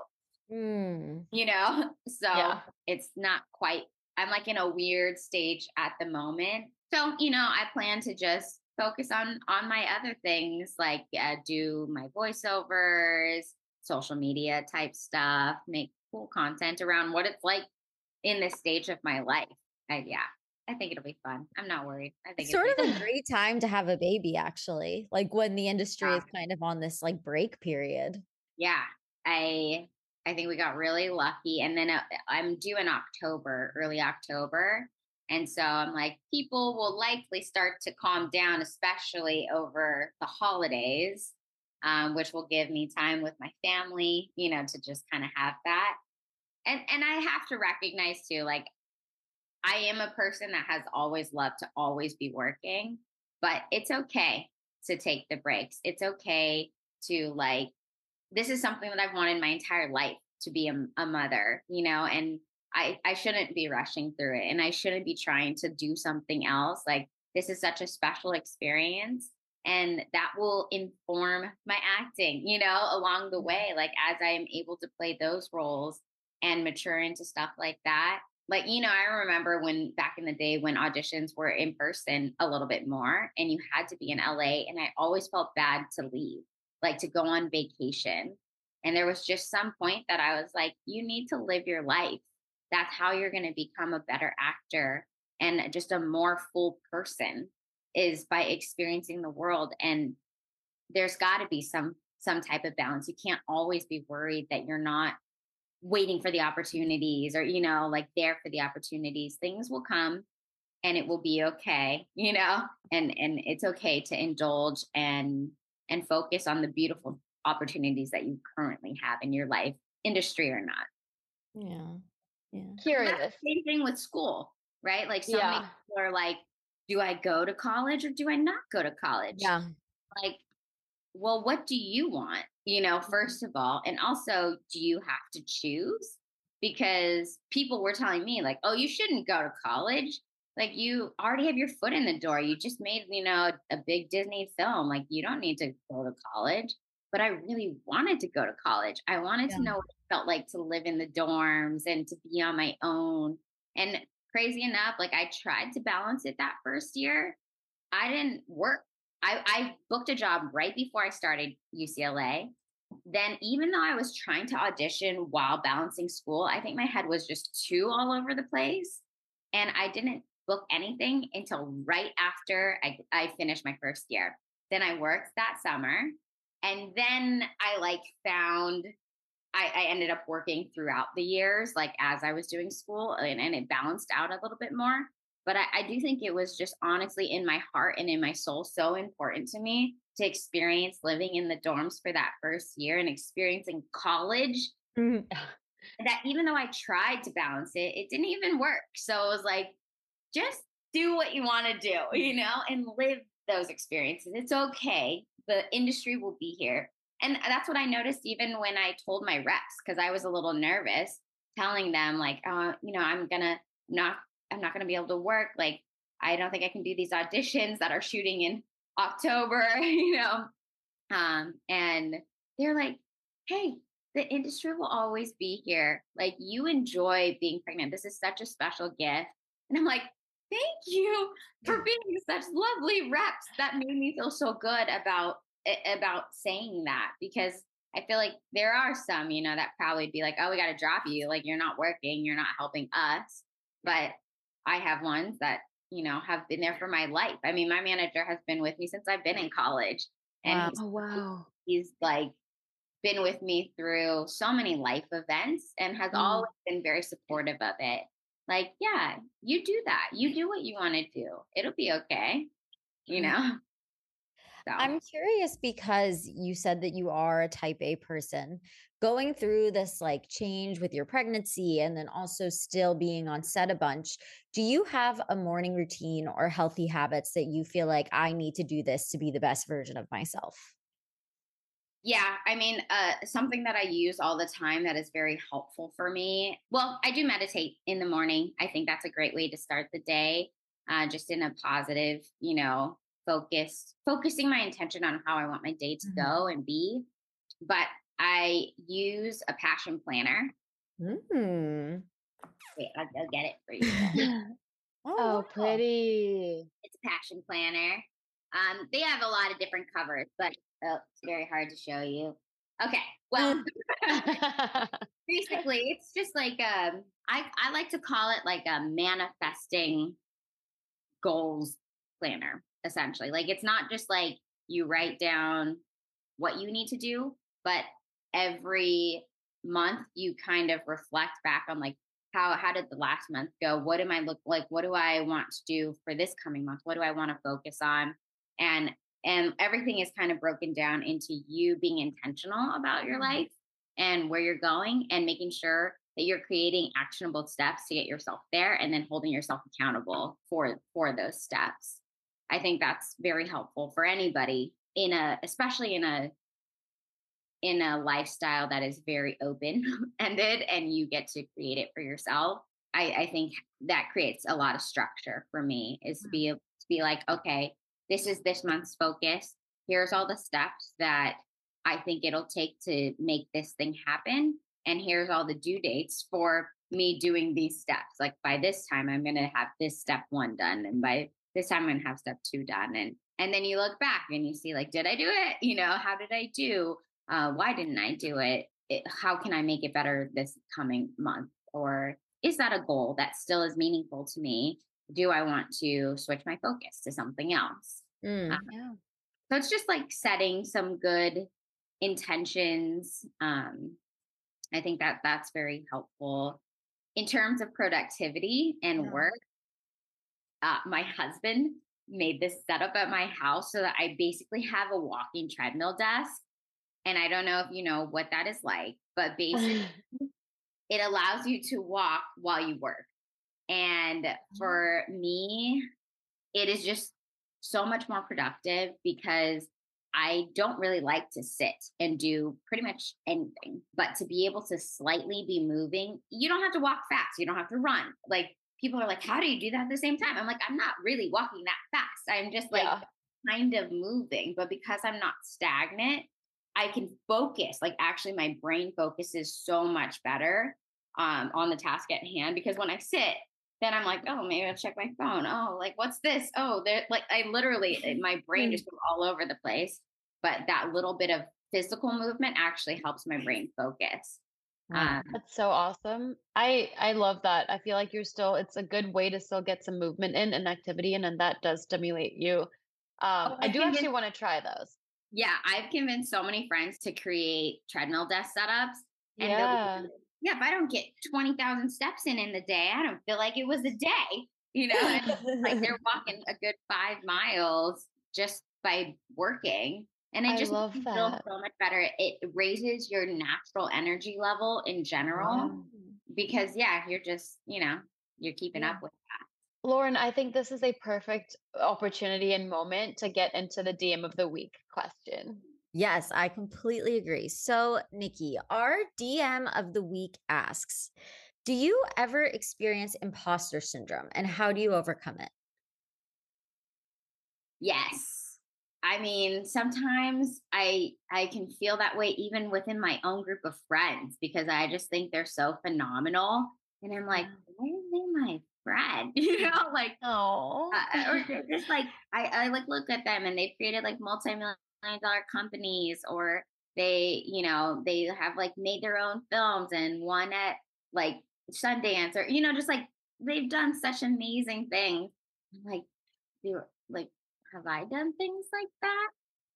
Mm. you know so Yeah. it's not quite i'm like in a weird stage at the moment so you know i plan to just focus on on my other things like uh, do my voiceovers social media type stuff make cool content around what it's like in this stage of my life I, yeah i think it'll be fun i'm not worried i think It's sort of a great time to have a baby, actually. Like when the industry Yeah. is kind of on this like break period. yeah i i think we got really lucky and then uh, i'm due in october early october and so i'm like people will likely start to calm down especially over the holidays um, which will give me time with my family you know to just kind of have that and and i have to recognize too like i am a person that has always loved to always be working but it's okay to take the breaks it's okay to like this is something that I've wanted my entire life to be a, a mother, you know, and I, I shouldn't be rushing through it and I shouldn't be trying to do something else. Like, this is such a special experience and that will inform my acting, you know, along the mm-hmm. way. Like, as I am able to play those roles and mature into stuff like that. Like, you know, I remember when back in the day when auditions were in person a little bit more and you had to be in LA, and I always felt bad to leave like to go on vacation. And there was just some point that I was like, you need to live your life. That's how you're going to become a better actor and just a more full person is by experiencing the world. And there's got to be some some type of balance. You can't always be worried that you're not waiting for the opportunities or you know like there for the opportunities. Things will come and it will be okay, you know? And and it's okay to indulge and and focus on the beautiful opportunities that you currently have in your life, industry or not. Yeah. Yeah. Curious. that's the same thing with school, right? Like so many people are like, do I go to college or do I not go to college? Yeah. Like, well, what do you want? You know, first of all, and also, do you have to choose? Because people were telling me, like, oh, you shouldn't go to college. Like, you already have your foot in the door. You just made, you know, a big Disney film. Like, you don't need to go to college. But I really wanted to go to college. I wanted Yeah. to know what it felt like to live in the dorms and to be on my own. And crazy enough, like I tried to balance it that first year. I didn't work I, I booked a job right before I started UCLA. Then, even though I was trying to audition while balancing school, I think my head was just too all over the place. And I didn't book anything until right after I, I finished my first year. Then I worked that summer. And then I like found I, I, ended up working throughout the years, like as I was doing school, and, and it balanced out a little bit more. But I, I, do think it was just honestly in my heart and in my soul so important to me to experience living in the dorms for that first year and experiencing college. Mm-hmm. That even though I tried to balance it, it didn't even work. So it was like, just do what you want to do, you know, and live those experiences. It's okay. The industry will be here and that's what I noticed even when I told my reps, because I was a little nervous telling them, like, uh, you know, I'm gonna not, I'm not gonna be able to work. Like, I don't think I can do these auditions that are shooting in October, you know. Um, and they're like, hey, the industry will always be here. Like, you enjoy being pregnant. This is such a special gift. And I'm like, thank you for being such lovely reps. That made me feel so good about about saying that because I feel like there are some, you know, that probably be like, oh, we got to drop you. Like, you're not working, you're not helping us. But I have ones that, you know, have been there for my life. I mean, my manager has been with me since I've been in college. And wow. He's, oh, wow. he's like been with me through so many life events and has mm. always been very supportive of it. Like, yeah, you do that. You do what you want to do. It'll be okay. You know? So. I'm curious because you said that you are a type A person. Going through this like change with your pregnancy and then also still being on set a bunch, do you have a morning routine or healthy habits that you feel like I need to do this to be the best version of myself? Yeah, I mean, uh, something that I use all the time that is very helpful for me. Well, I do meditate in the morning. I think that's a great way to start the day, uh, just in a positive, you know, focused, focusing my intention on how I want my day to mm-hmm. go and be. But I use a passion planner. Mm. Wait, I'll, I'll, get it for you. oh, oh pretty. It's a passion planner. Um, they have a lot of different covers, but oh, it's very hard to show you. Okay, well, basically, it's just like um, I I like to call it like a manifesting goals planner essentially. Like it's not just like you write down what you need to do, but every month you kind of reflect back on like how how did the last month go? What am I look like? What do I want to do for this coming month? What do I want to focus on? And and everything is kind of broken down into you being intentional about your mm-hmm. life and where you're going and making sure that you're creating actionable steps to get yourself there and then holding yourself accountable for for those steps I think that's very helpful for anybody in a, especially in a, in a lifestyle that is very open ended and you get to create it for yourself. I, I think that creates a lot of structure for me is to mm. be able to be like, okay, this is this month's focus. Here's all the steps that I think it'll take to make this thing happen. And here's all the due dates for me doing these steps. Like by this time, I'm going to have this step one done. And by this time I'm gonna have step two done. And and then you look back and you see like, did I do it? You know, how did I do? Uh, why didn't I do it? it? How can I make it better this coming month? Or is that a goal that still is meaningful to me? Do I want to switch my focus to something else? Mm, um, yeah. So it's just like setting some good intentions. Um, I think that that's very helpful in terms of productivity and yeah. work uh, my husband made this setup at my house so that I basically have a walking treadmill desk. And I don't know if you know what that is like, but basically it allows you to walk while you work. And oh. for me, it is just so much more productive because I don't really like to sit and do pretty much anything, but to be able to slightly be moving, you don't have to walk fast. You don't have to run. Like people are like, how do you do that at the same time? I'm like, I'm not really walking that fast. I'm just like yeah. kind of moving. But because I'm not stagnant, I can focus. Like actually my brain focuses so much better um, on the task at hand because when I sit, then I'm like, oh, maybe I'll check my phone. Oh, like what's this? Oh, there like I literally my brain just goes all over the place. But that little bit of physical movement actually helps my brain focus. Um, That's so awesome. I I love that. I feel like you're still it's a good way to still get some movement in and activity in and that does stimulate you. Um Oh, I I do actually want to try those. Yeah, I've convinced so many friends to create treadmill desk setups. And Yeah. like, yeah, if I don't get 20,000 steps in in the day, I don't feel like it was a day, you know? Like they're walking a good five miles just by working. And I just love feel that. so much better. It raises your natural energy level in general because, yeah, you're just, you know, you're keeping Yeah. up with Lauren, I think this is a perfect opportunity and moment to get into the DM of the week question. Yes, I completely agree. So, Nikki, our DM of the week asks Do you ever experience imposter syndrome and how do you overcome it? Yes. I mean, sometimes I I can feel that way even within my own group of friends because I just think they're so phenomenal. And I'm like, why are they friend? You know, like Oh. uh, or just like I, I like look at them and they've created like multi-million dollar companies or they, you know, they have like made their own films and one at like Sundance or you know, just like they've done such amazing things. I'm like, do like have I done things like that?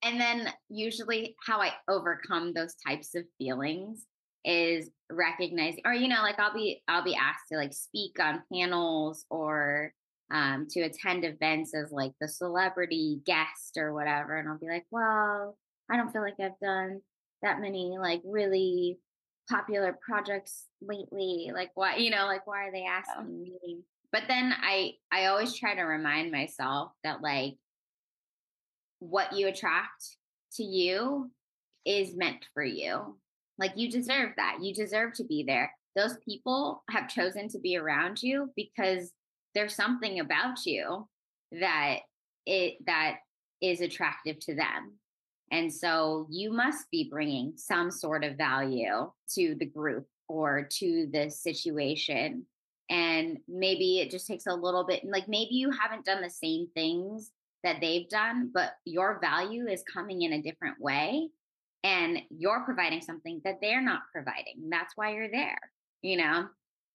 And then usually how I overcome those types of feelings is recognizing or you know like I'll be I'll be asked to like speak on panels or um to attend events as like the celebrity guest or whatever and I'll be like, "Well, I don't feel like I've done that many like really popular projects lately. Like why, you know, like why are they asking me?" But then I I always try to remind myself that like what you attract to you is meant for you. Like you deserve that. You deserve to be there. Those people have chosen to be around you because there's something about you that it that is attractive to them. And so you must be bringing some sort of value to the group or to the situation. And maybe it just takes a little bit, like maybe you haven't done the same things that they've done, but your value is coming in a different way. And you're providing something that they're not providing. That's why you're there, you know?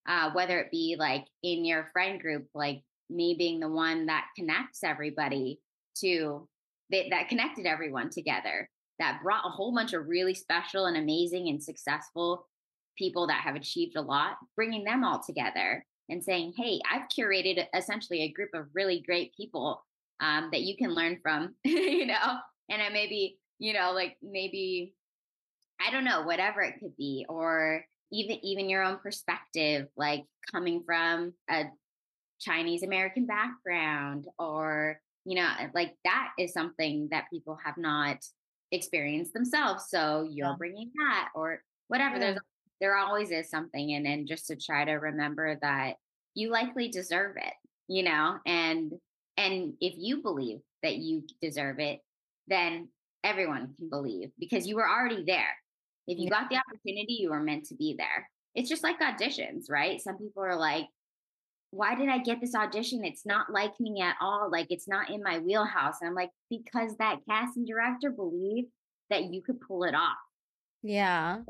Uh, whether it be like in your friend group, like me being the one that connects everybody to that, that connected everyone together, that brought a whole bunch of really special and amazing and successful people that have achieved a lot, bringing them all together and saying, Hey, I've curated essentially a group of really great people um, that you can learn from, you know, and I maybe, you know, like maybe, I don't know, whatever it could be, or even even your own perspective, like coming from a Chinese American background, or you know, uh, like that is something that people have not experienced themselves. So you're Yeah. bringing that, or whatever. Yeah. There's there always is something, and and just to try to remember that you likely deserve it, you know, and and if you believe that you deserve it, then everyone can believe because you were already there. If you got the opportunity, you were meant to be there. It's just like auditions, right? Some people are like, why did I get this audition? It's not like me at all. Like it's not in my wheelhouse. And I'm like, because that casting director believed that you could pull it off. Yeah.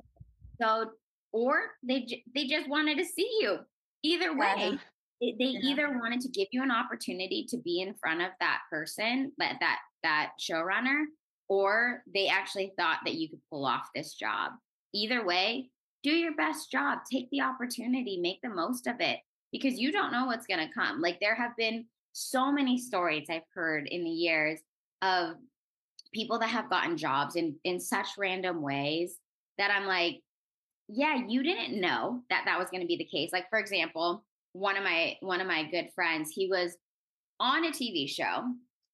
So, or they j- they just wanted to see you. Either way, Yeah. it, they Yeah. either wanted to give you an opportunity to be in front of that person, that that that showrunner, or they actually thought that you could pull off this job. Either way, do your best job. Take the opportunity, make the most of it, because you don't know what's going to come. Like there have been so many stories I've heard in the years of people that have gotten jobs in in such random ways that I'm like, yeah, you didn't know that that was going to be the case. Like for example, one of my one of my good friends, he was on a TV show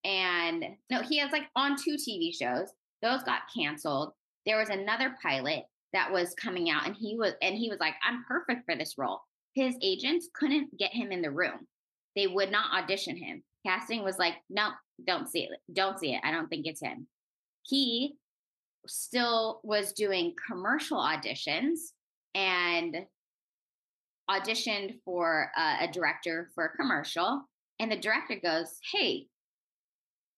and no, he has like on two TV shows. Those got canceled. There was another pilot that was coming out and he was and he was like, "I'm perfect for this role." His agents couldn't get him in the room. They would not audition him. Casting was like, "No, don't see it. Don't see it. I don't think it's him." He still was doing commercial auditions and auditioned for a, a director for a commercial, and the director goes, "Hey,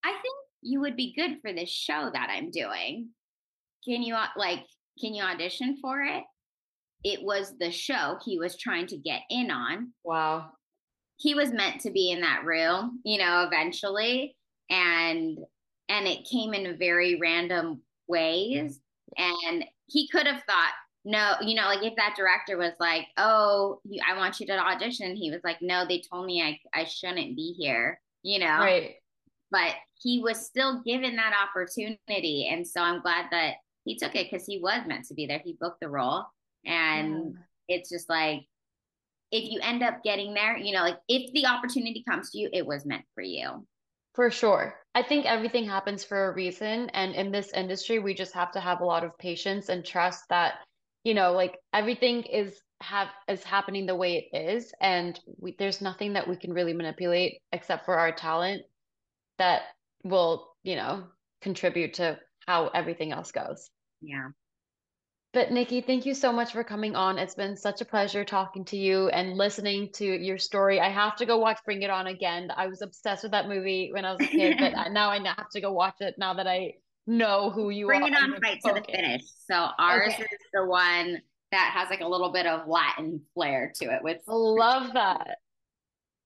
I think you would be good for this show that I'm doing. Can you like can you audition for it?" It was the show he was trying to get in on. Wow. He was meant to be in that room, you know, eventually, and and it came in very random ways. And he could have thought, no, you know, like if that director was like, "Oh, I want you to audition," he was like, "No, they told me I I shouldn't be here," you know. Right. But he was still given that opportunity, and so I'm glad that he took it because he was meant to be there. He booked the role, and it's just like if you end up getting there, you know, like if the opportunity comes to you, it was meant for you. For sure. I think everything happens for a reason. And in this industry, we just have to have a lot of patience and trust that, you know, like everything is have is happening the way it is. And we, there's nothing that we can really manipulate except for our talent that will, you know, contribute to how everything else goes. Yeah. But Nikki, thank you so much for coming on. It's been such a pleasure talking to you and listening to your story. I have to go watch Bring It On again. I was obsessed with that movie when I was a kid, but now I have to go watch it now that I know who you Bring are. Bring It on fight to the finish. So ours Okay. is the one that has like a little bit of Latin flair to it with Love that.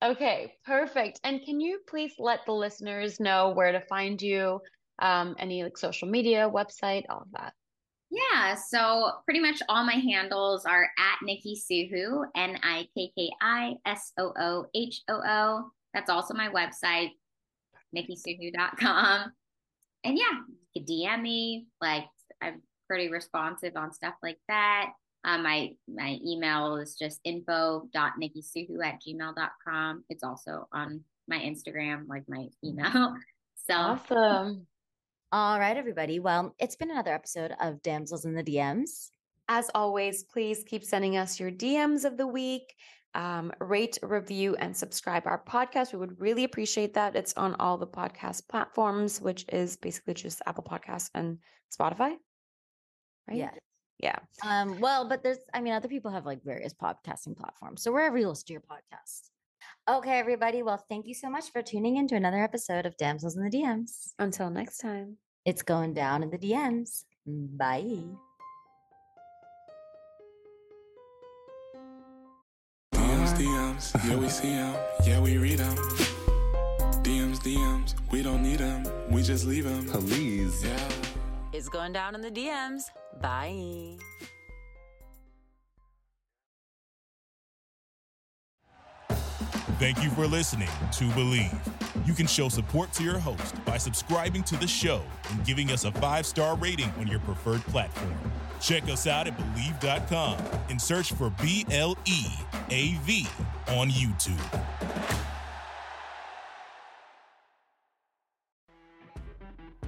Okay, perfect. And can you please let the listeners know where to find you? Um, any like social media, website, all of that. Yeah, so pretty much all my handles are at Nikki SooHoo, N I K K I S O O H O O. That's also my website, nikkisoohoo.com. And yeah, you can DM me. Like I'm pretty responsive on stuff like that. Um, my my email is just info.nikkisoohoo at gmail.com. It's also on my Instagram, like my email. So Awesome. All right, everybody. Well, it's been another episode of Damsels in the DMs. As always, please keep sending us your DMs of the week. Um, rate, review, and subscribe our podcast. We would really appreciate that. It's on all the podcast platforms, which is basically just Apple Podcasts and Spotify. Right? Yeah. Yeah. Um, well, but there's, I mean, other people have like various podcasting platforms. So wherever you listen to your podcast. Okay, everybody. Well, thank you so much for tuning in to another episode of Damsels in the DMs. Until next time. It's going down in the DMs. Bye. DMs, DMs, yeah, we see them, yeah, we read them. DMs, DMs, we don't need them, we just leave them. Please. Yeah. It's going down in the DMs. Bye. Thank you for listening to Bleav. You can show support to your host by subscribing to the show and giving us a five star rating on your preferred platform. Check us out at Bleav.com and search for B L E A V on YouTube.